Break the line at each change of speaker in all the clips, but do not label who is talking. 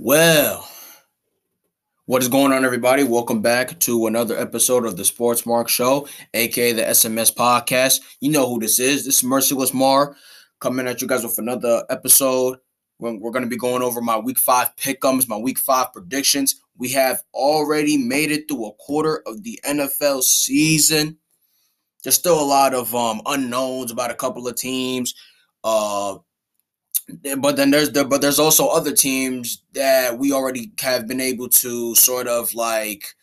Well, what is going on, everybody? Welcome back to another episode of the Sports Mark Show, aka the SMS Podcast. You know who this is. This is Merciless Mar coming at you guys with another episode. We're, going to be going over my week five pickums, my week five predictions. We have already made it through a quarter of the NFL season. There's still a lot of um, unknowns about a couple of teams. Uh, but then there's the but there's also other teams that we already have been able to sort of like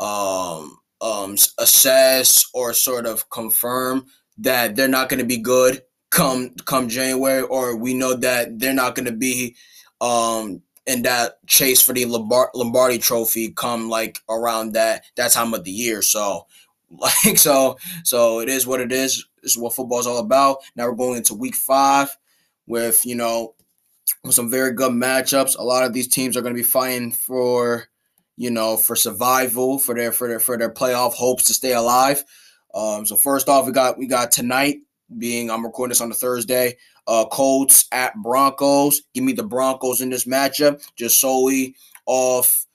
um um assess or sort of confirm that they're not going to be good come come January or we know that they're not going to be um in that chase for the Lombardi trophy come like around that that time of the year. So like so so it is what it is. This is what football is all about. Now we're going into week 5 with you know some very good matchups. A lot of these teams are going to be fighting for you know for survival for their for their for their playoff hopes to stay alive. Um, so first off, we got we got tonight being I'm recording this on the Thursday. Uh, Colts at Broncos. Give me the Broncos in this matchup, just solely off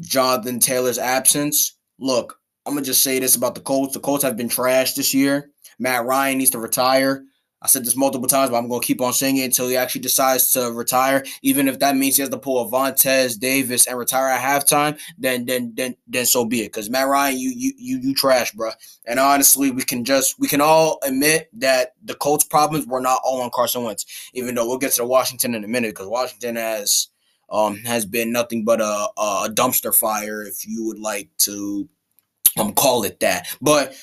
Jonathan Taylor's absence. Look, I'm gonna just say this about the Colts. The Colts have been trashed this year. Matt Ryan needs to retire. I said this multiple times, but I'm going to keep on saying it until he actually decides to retire. Even if that means he has to pull a Vontae Davis and retire at halftime, then then then then so be it. Because Matt Ryan, you you you you trash, bro. And honestly, we can just we can all admit that the Colts' problems were not all on Carson Wentz. Even though we'll get to Washington in a minute, because Washington has um has been nothing but a a dumpster fire, if you would like to um call it that. But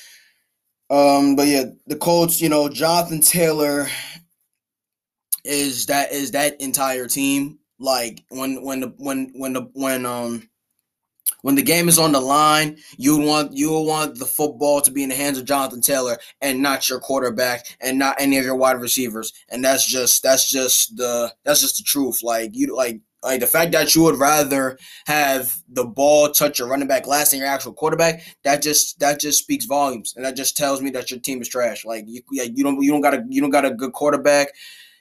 um, but yeah, the Colts, you know, Jonathan Taylor is that is that entire team. Like when when the when when the when um when the game is on the line, you want you want the football to be in the hands of Jonathan Taylor and not your quarterback and not any of your wide receivers. And that's just that's just the that's just the truth. Like you like like the fact that you would rather have the ball touch your running back last than your actual quarterback, that just that just speaks volumes, and that just tells me that your team is trash. Like you, you don't you don't got a you don't got a good quarterback,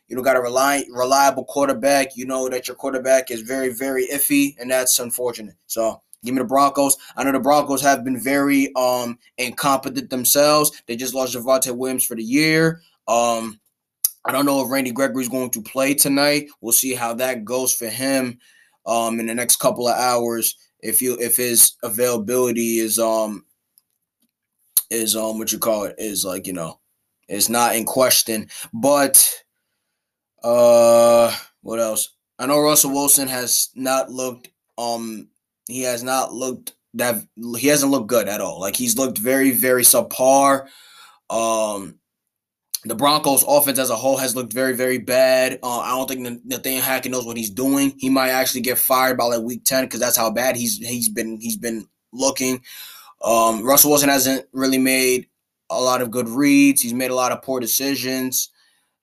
you don't got a rely, reliable quarterback. You know that your quarterback is very very iffy, and that's unfortunate. So give me the Broncos. I know the Broncos have been very um incompetent themselves. They just lost Javonte Williams for the year. Um, I don't know if Randy Gregory is going to play tonight. We'll see how that goes for him um, in the next couple of hours. If you if his availability is um is um what you call it is like you know is not in question. But uh, what else? I know Russell Wilson has not looked um he has not looked that he hasn't looked good at all. Like he's looked very very subpar. Um the Broncos offense as a whole has looked very, very bad. Uh, I don't think Nathaniel Hackett knows what he's doing. He might actually get fired by like week 10 because that's how bad he's he's been he's been looking. Um, Russell Wilson hasn't really made a lot of good reads. He's made a lot of poor decisions.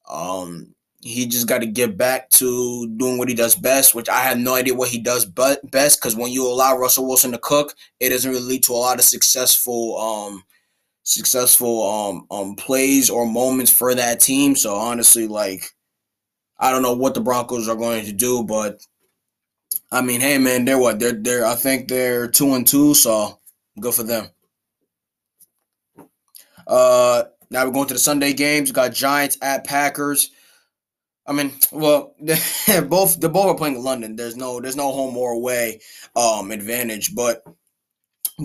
Um, he just got to get back to doing what he does best, which I have no idea what he does but best because when you allow Russell Wilson to cook, it doesn't really lead to a lot of successful um, – successful um um plays or moments for that team. So honestly, like I don't know what the Broncos are going to do, but I mean, hey man, they're what? They're they're I think they're two and two, so good for them. Uh now we're going to the Sunday games. We got Giants at Packers. I mean, well, both the both are playing in London. There's no there's no home or away um advantage, but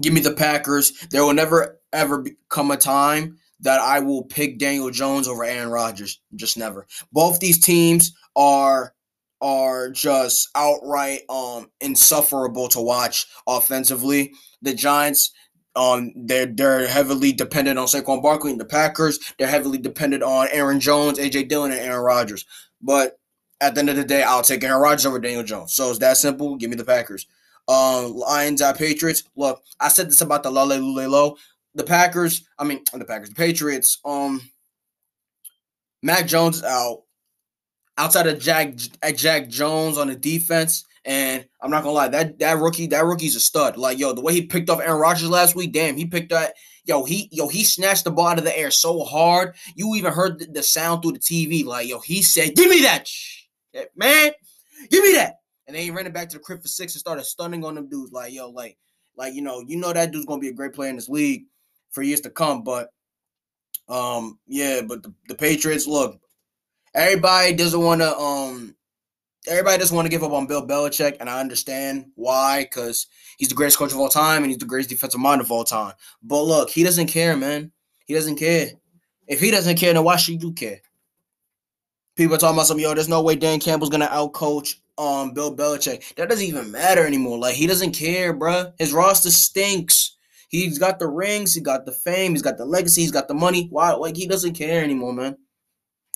give me the Packers. There will never ever come a time that I will pick Daniel Jones over Aaron Rodgers. Just never. Both these teams are are just outright um insufferable to watch offensively. The Giants um they're they're heavily dependent on Saquon Barkley and the Packers. They're heavily dependent on Aaron Jones, AJ Dillon, and Aaron Rodgers. But at the end of the day, I'll take Aaron Rodgers over Daniel Jones. So it's that simple. Give me the Packers. Um, Lions at Patriots. Look, I said this about the Lale Lule Low the Packers, I mean the Packers, the Patriots, um Mac Jones out. Outside of Jack Jack Jones on the defense, and I'm not gonna lie, that that rookie, that rookie's a stud. Like yo, the way he picked off Aaron Rodgers last week, damn, he picked that. Yo, he yo he snatched the ball out of the air so hard. You even heard the sound through the TV. Like yo, he said, "Give me that, man, give me that." And then he ran it back to the crib for six and started stunning on them dudes. Like, yo, like, like, you know, you know that dude's gonna be a great player in this league for years to come. But um, yeah, but the, the Patriots, look, everybody doesn't want to um everybody doesn't want to give up on Bill Belichick, and I understand why, because he's the greatest coach of all time and he's the greatest defensive mind of all time. But look, he doesn't care, man. He doesn't care. If he doesn't care, then why should you care? People are talking about some, yo, there's no way Dan Campbell's gonna outcoach um Bill Belichick. That doesn't even matter anymore. Like he doesn't care, bruh. His roster stinks. He's got the rings, he got the fame, he's got the legacy, he's got the money. Why? Like he doesn't care anymore, man.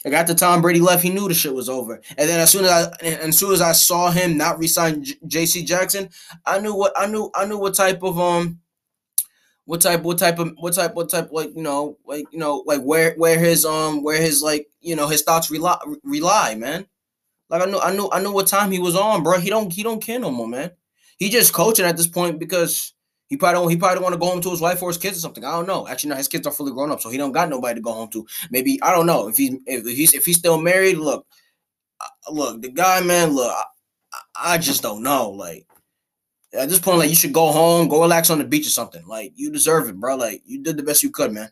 Like after Tom Brady left, he knew the shit was over. And then as soon as I, as soon as I saw him not resign J.C. Jackson, I knew what I knew. I knew what type of um, what type, what type of, what type, what type, like you know, like you know, like where where his um, where his like you know his thoughts rely rely, man. Like I knew, I knew, I knew what time he was on, bro. He don't, he don't care no more, man. He just coaching at this point because he probably don't, he probably want to go home to his wife or his kids or something. I don't know. Actually, no, his kids are fully grown up, so he don't got nobody to go home to. Maybe I don't know if he's if he's if he's still married. Look, look, the guy, man. Look, I, I just don't know. Like at this point, like you should go home, go relax on the beach or something. Like you deserve it, bro. Like you did the best you could, man.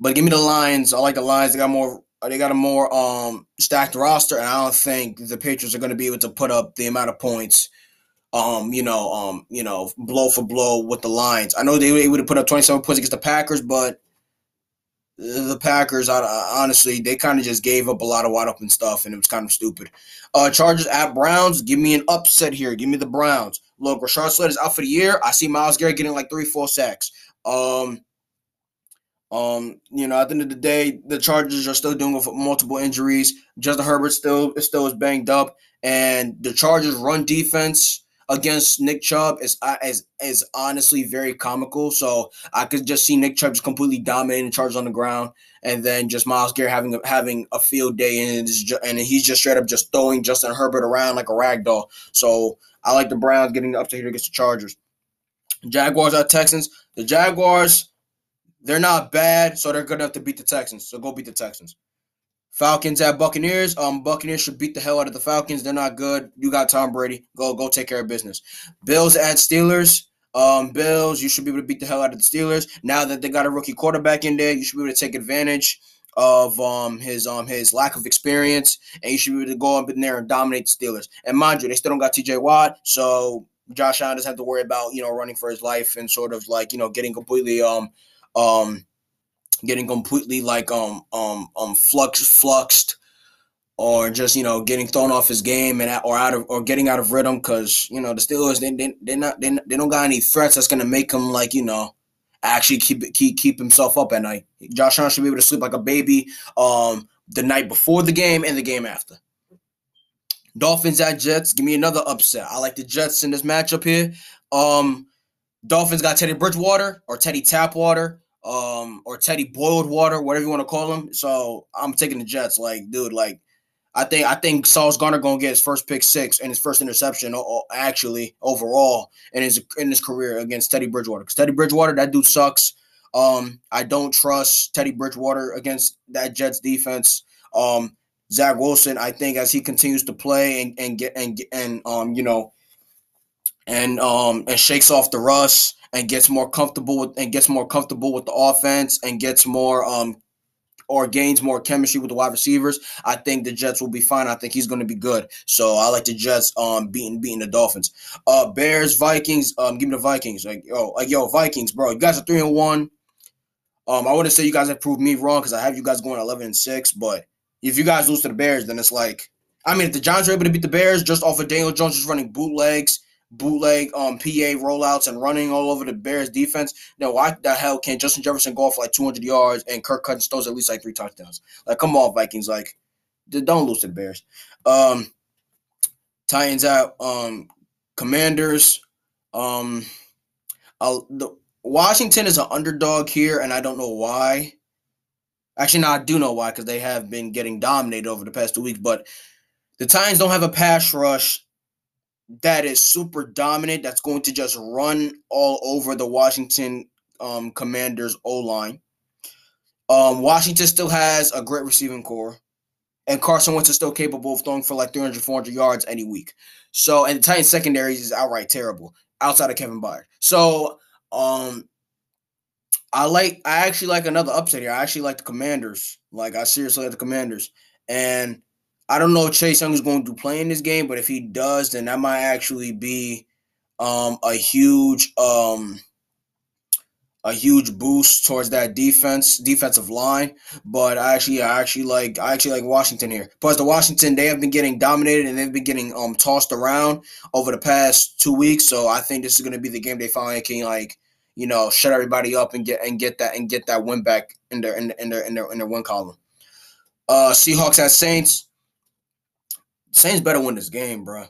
But give me the Lions. I like the Lions. They got more. They got a more um stacked roster, and I don't think the Patriots are going to be able to put up the amount of points um, you know, um, you know, blow for blow with the Lions. I know they were able to put up 27 points against the Packers, but the Packers, I, honestly, they kind of just gave up a lot of wide open stuff, and it was kind of stupid. Uh, Chargers at Browns. Give me an upset here. Give me the Browns. Look, Rashawn Slater is out for the year. I see Myles Garrett getting like three, four sacks. Um, um, you know, at the end of the day, the Chargers are still dealing with multiple injuries. Justin Herbert still still is banged up, and the Chargers' run defense against Nick Chubb is uh, is is honestly very comical. So I could just see Nick Chubb just completely dominating charges on the ground, and then just Myles Garrett having a, having a field day, and and he's just straight up just throwing Justin Herbert around like a rag doll. So I like the Browns getting up to here against the Chargers. Jaguars are Texans. The Jaguars, they're not bad, so they're good enough to beat the Texans. So go beat the Texans. Falcons at Buccaneers. Um, Buccaneers should beat the hell out of the Falcons. They're not good. You got Tom Brady. Go, go take care of business. Bills at Steelers. Um, Bills, you should be able to beat the hell out of the Steelers. Now that they got a rookie quarterback in there, you should be able to take advantage of um his um his lack of experience, and you should be able to go up in there and dominate the Steelers. And mind you, they still don't got T.J. Watt, so Josh Allen doesn't have to worry about you know running for his life and sort of like you know getting completely um um getting completely like um um um flux fluxed or just you know getting thrown off his game and or out of or getting out of rhythm because you know the Steelers they they they not they, they don't got any threats that's gonna make him like you know actually keep keep keep himself up at night. Josh Allen should be able to sleep like a baby um the night before the game and the game after. Dolphins at Jets. Give me another upset. I like the Jets in this matchup here. Um, Dolphins got Teddy Bridgewater or Teddy Tapwater um, or Teddy Boiled Water, whatever you want to call him. So I'm taking the Jets. Like, dude, like I think I think Sauce Gardner gonna get his first pick six and his first interception actually overall in his in his career against Teddy Bridgewater. Because Teddy Bridgewater, that dude sucks. Um, I don't trust Teddy Bridgewater against that Jets defense. Um, Zach Wilson, I think as he continues to play and, and get and and um, you know, and um and shakes off the rust and gets more comfortable with and gets more comfortable with the offense and gets more um or gains more chemistry with the wide receivers, I think the Jets will be fine. I think he's going to be good. So I like the Jets um beating beating the Dolphins. Uh Bears, Vikings, um give me the Vikings. Like yo, like yo, Vikings, bro. You guys are 3 and 1. Um I wouldn't say you guys have proved me wrong cuz I have you guys going 11 and 6, but if you guys lose to the Bears then it's like I mean, if the Giants are able to beat the Bears just off of Daniel Jones just running bootlegs bootleg um PA rollouts and running all over the Bears defense. Now, why the hell can't Justin Jefferson go off like 200 yards and Kirk Cousins throws at least like three touchdowns? Like, come on, Vikings. Like, don't lose to the Bears. Um, Titans out. Um, Commanders. Um, I'll, the Washington is an underdog here, and I don't know why. Actually, no, I do know why because they have been getting dominated over the past two weeks. But the Titans don't have a pass rush that is super dominant, that's going to just run all over the Washington um, Commanders O line. Um, Washington still has a great receiving corps, and Carson Wentz is still capable of throwing for like 300, 400 yards any week. So, and the Titans secondary is outright terrible outside of Kevin Byard. So, um, I like, I actually like another upset here. I actually like the Commanders. Like, I seriously like the Commanders. And I don't know if Chase Young is going to play in this game, but if he does, then that might actually be um, a huge um, a huge boost towards that defense defensive line. But I actually I actually like I actually like Washington here. Plus the Washington they have been getting dominated and they've been getting um tossed around over the past two weeks. So I think this is gonna be the game they finally can like you know shut everybody up and get and get that and get that win back in their in, in their in their in their win column. Uh Seahawks at Saints. Saints better win this game, bro.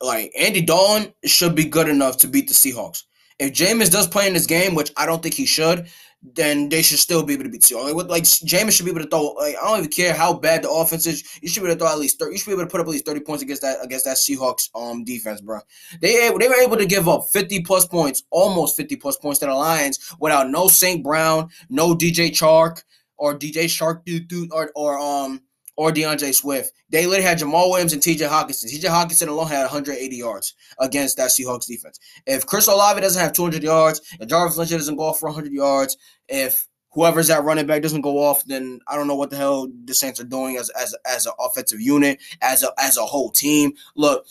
Like Andy Dalton should be good enough to beat the Seahawks. If Jameis does play in this game, which I don't think he should, then they should still be able to beat Seahawks. Like, like Jameis should be able to throw. Like I don't even care how bad the offense is. You should be able to throw at least 30. You should be able to put up at least thirty points against that against that Seahawks um defense, bro. They they were able to give up fifty plus points, almost fifty plus points to the Lions without no St. Brown, no DJ Chark or DJ Shark dude, dude or or um or D'Andre Swift. They literally had Jamaal Williams and TJ Hockenson. TJ Hockenson alone had 180 yards against that Seahawks defense. If Chris Olave doesn't have 200 yards, if Jarvis Lynch doesn't go off for 100 yards, if whoever's that running back doesn't go off, then I don't know what the hell the Saints are doing as as as an offensive unit, as a as a whole team. Look,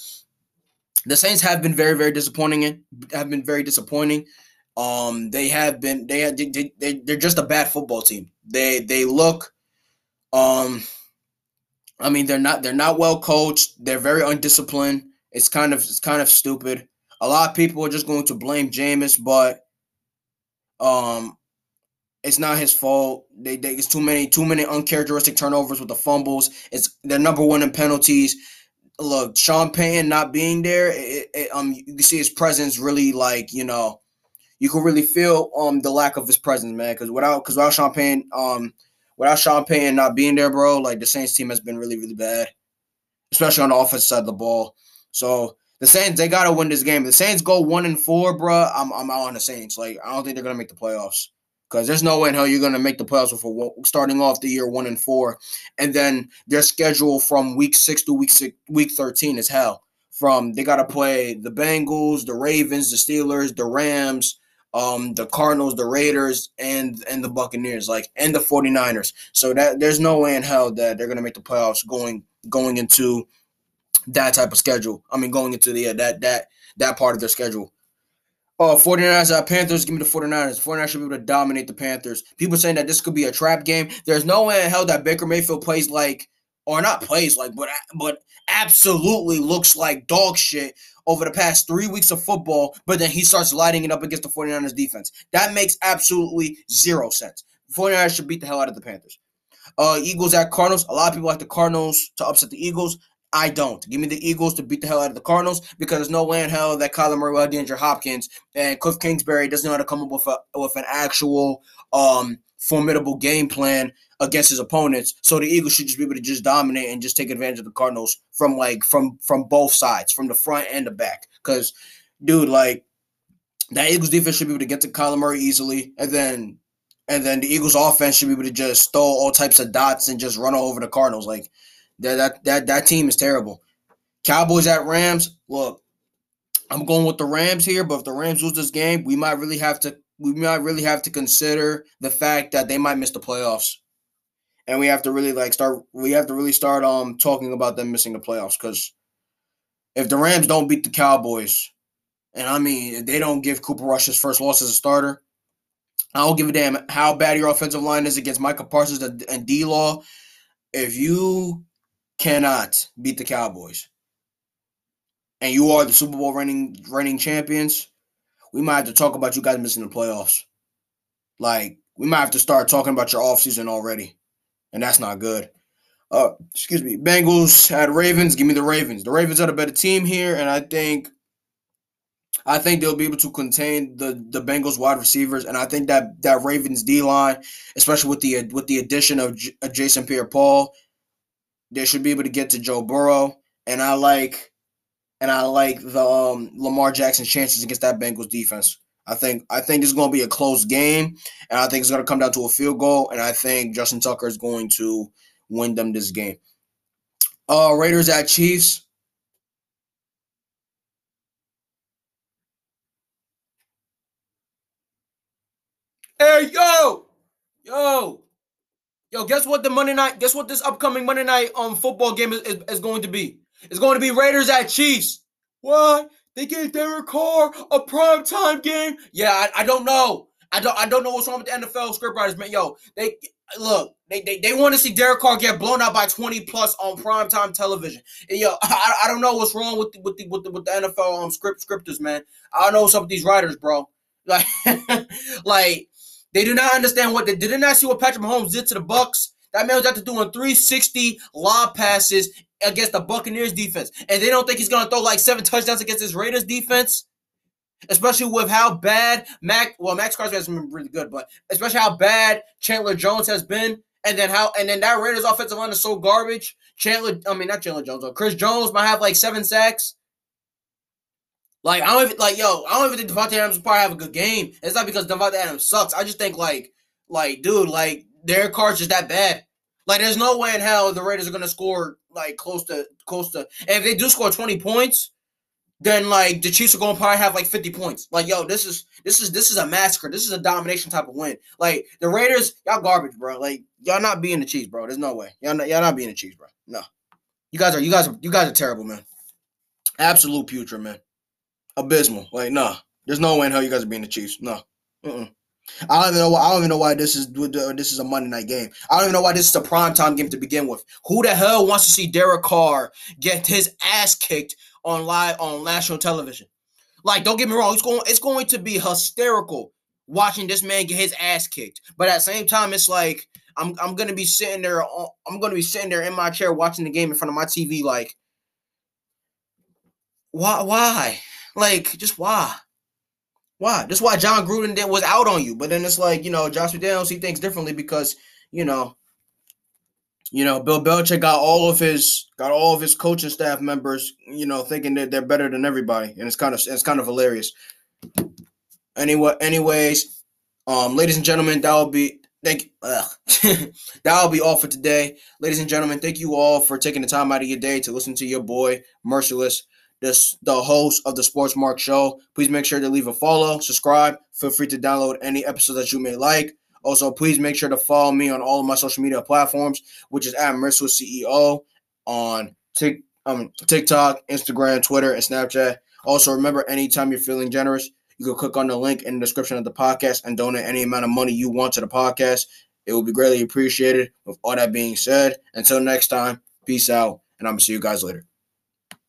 the Saints have been very very disappointing. In, have been very disappointing. Um, they have been they, they, they they're just a bad football team. They they look um I mean, they're not they're not well coached. They're very undisciplined. It's kind of it's kind of stupid. A lot of people are just going to blame Jameis, but um, it's not his fault. They, they it's too many too many uncharacteristic turnovers with the fumbles. It's they're number one in penalties. Look, Sean Payton not being there, it, it, um, you can see his presence really like you know, you can really feel um the lack of his presence, man. Because without because without Sean Payton, um without Sean Payton not being there, bro, like the Saints team has been really, really bad, especially on the offensive side of the ball. So the Saints, they gotta win this game. If the Saints go one and four, bro. I'm I'm out on the Saints. Like I don't think they're gonna make the playoffs because there's no way in hell you're gonna make the playoffs before starting off the year one and four, and then their schedule from week six to week six, week thirteen is hell. From they gotta play the Bengals, the Ravens, the Steelers, the Rams um, the Cardinals, the Raiders, and and the Buccaneers, like and the 49ers. So that there's no way in hell that they're gonna make the playoffs going going into that type of schedule. I mean going into the uh, that that that part of their schedule. Oh, 49ers at Panthers, give me the 49ers. The 49ers should be able to dominate the Panthers. People saying that this could be a trap game. There's no way in hell that Baker Mayfield plays like or not plays like, but but absolutely looks like dog shit over the past three weeks of football, but then he starts lighting it up against the 49ers defense. That makes absolutely zero sense. 49ers should beat the hell out of the Panthers. Uh, Eagles at Cardinals. A lot of people like the Cardinals to upset the Eagles. I don't. Give me the Eagles to beat the hell out of the Cardinals because there's no way in hell that Kyler Murray, DeAndre Hopkins, and Cliff Kingsbury doesn't know how to come up with a with an actual um formidable game plan against his opponents. So the Eagles should just be able to just dominate and just take advantage of the Cardinals from like from from both sides, from the front and the back. Because, dude, like that Eagles defense should be able to get to Kyler Murray easily, and then and then the Eagles offense should be able to just throw all types of dots and just run all over the Cardinals. Like that that that that team is terrible. Cowboys at Rams. Look, I'm going with the Rams here, but if the Rams lose this game, we might really have to we might really have to consider the fact that they might miss the playoffs and we have to really like start we have to really start um talking about them missing the playoffs because if the Rams don't beat the Cowboys, and I mean they don't give Cooper Rush his first loss as a starter, I don't give a damn how bad your offensive line is against Micah Parsons and D Law. If you cannot beat the Cowboys and you are the Super Bowl reigning reigning champions, we might have to talk about you guys missing the playoffs. Like we might have to start talking about your offseason already and that's not good. Uh, excuse me. Bengals had Ravens. Give me the Ravens. The Ravens are the better team here, and I think, I think they'll be able to contain the the Bengals wide receivers, and I think that that Ravens D line, especially with the with the addition of J- Jason Pierre-Paul, they should be able to get to Joe Burrow, and I like, and I like the um, Lamar Jackson chances against that Bengals defense. I think I think is going to be a close game, and I think it's going to come down to a field goal. And I think Justin Tucker is going to win them this game. Uh, Raiders at Chiefs. Hey yo, yo, yo! Guess what? The Monday night. Guess what? This upcoming Monday night um football game is, is, is going to be. It's going to be Raiders at Chiefs. What? They gave Derek Carr a prime time game? Yeah, I, I don't know. I don't I don't know what's wrong with the NFL scriptwriters, man. Yo, they look, they they, they want to see Derek Carr get blown out by 20 plus on primetime television. And yo, I, I don't know what's wrong with the, with the with the with the NFL um script scripters, man. I don't know up with these writers, bro. Like like they do not understand what they did not see what Patrick Mahomes did to the Bucks. That man was out to doing 360 lob passes against the Buccaneers defense. And they don't think he's gonna throw like seven touchdowns against this Raiders defense especially with how bad Mac. Well, Maxx Crosby has been really good, but especially how bad Chandler Jones has been, and then how and then that Raiders offensive line is so garbage. Chandler, I mean not Chandler Jones. Chris Jones might have like seven sacks. Like I don't even like yo. I don't even think Davante Adams will probably have a good game. It's not because Davante Adams sucks. I just think like like dude like their cards just that bad. Like there's no way in hell the Raiders are gonna score like close to close to. And if they do score twenty points, then like the Chiefs are gonna probably have like 50 points. Like, yo, this is this is this is a massacre. This is a domination type of win. Like the Raiders, y'all garbage, bro. Like y'all not being the Chiefs, bro. There's no way. Y'all not y'all not being the Chiefs, bro. No. You guys are you guys are you guys are terrible, man. Absolute putrid, man. Abysmal. Like, nah. There's no way in hell you guys are being the Chiefs. No. I don't even know. Why, I don't even know why this is this is a Monday night game. I don't even know why this is a prime time game to begin with. Who the hell wants to see Derek Carr get his ass kicked on live on national television. Like, don't get me wrong, it's going it's going to be hysterical watching this man get his ass kicked. But at the same time, it's like I'm I'm gonna be sitting there. Uh, I'm gonna be sitting there in my chair watching the game in front of my TV. Like, why? Why? Like, just why? Why? Just why Jon Gruden was out on you. But then it's like you know, Josh McDaniels he thinks differently because you know you know, Bill Belichick got all of his got all of his coaching staff members, you know, thinking that they're better than everybody, and it's kind of it's kind of hilarious. Anyway, anyways, um, ladies and gentlemen, that will be thank that will be all for today, ladies and gentlemen. Thank you all for taking the time out of your day to listen to your boy Merciless, this the host of the Sports Mark Show. Please make sure to leave a follow, subscribe. Feel free to download any episode that you may like. Also, please make sure to follow me on all of my social media platforms, which is at Merciless CEO on Tik, um, TikTok, Instagram, Twitter, and Snapchat. Also, remember, anytime you're feeling generous, you can click on the link in the description of the podcast and donate any amount of money you want to the podcast. It will be greatly appreciated. With all that being said, until next time, peace out, and I'm going to see you guys later.